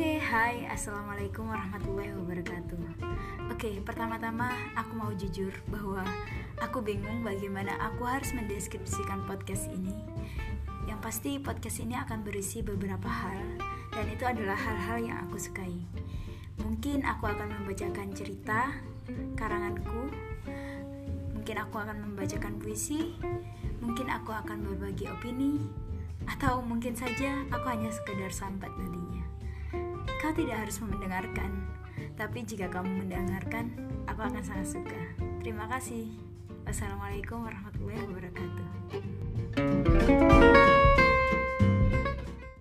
Hai, Assalamualaikum warahmatullahi wabarakatuh. Oke, pertama-tama aku mau jujur bahwa aku bingung bagaimana aku harus mendeskripsikan podcast ini. Yang pasti podcast ini akan berisi beberapa hal Dan itu adalah hal-hal yang aku sukai. Mungkin aku akan membacakan cerita, karanganku Mungkin aku akan membacakan puisi Mungkin aku akan berbagi opini Atau mungkin saja aku hanya sekedar sambat nantinya Tidak harus mendengarkan, tapi jika kamu mendengarkan, aku akan sangat suka. Terima kasih. Wassalamualaikum warahmatullahi wabarakatuh.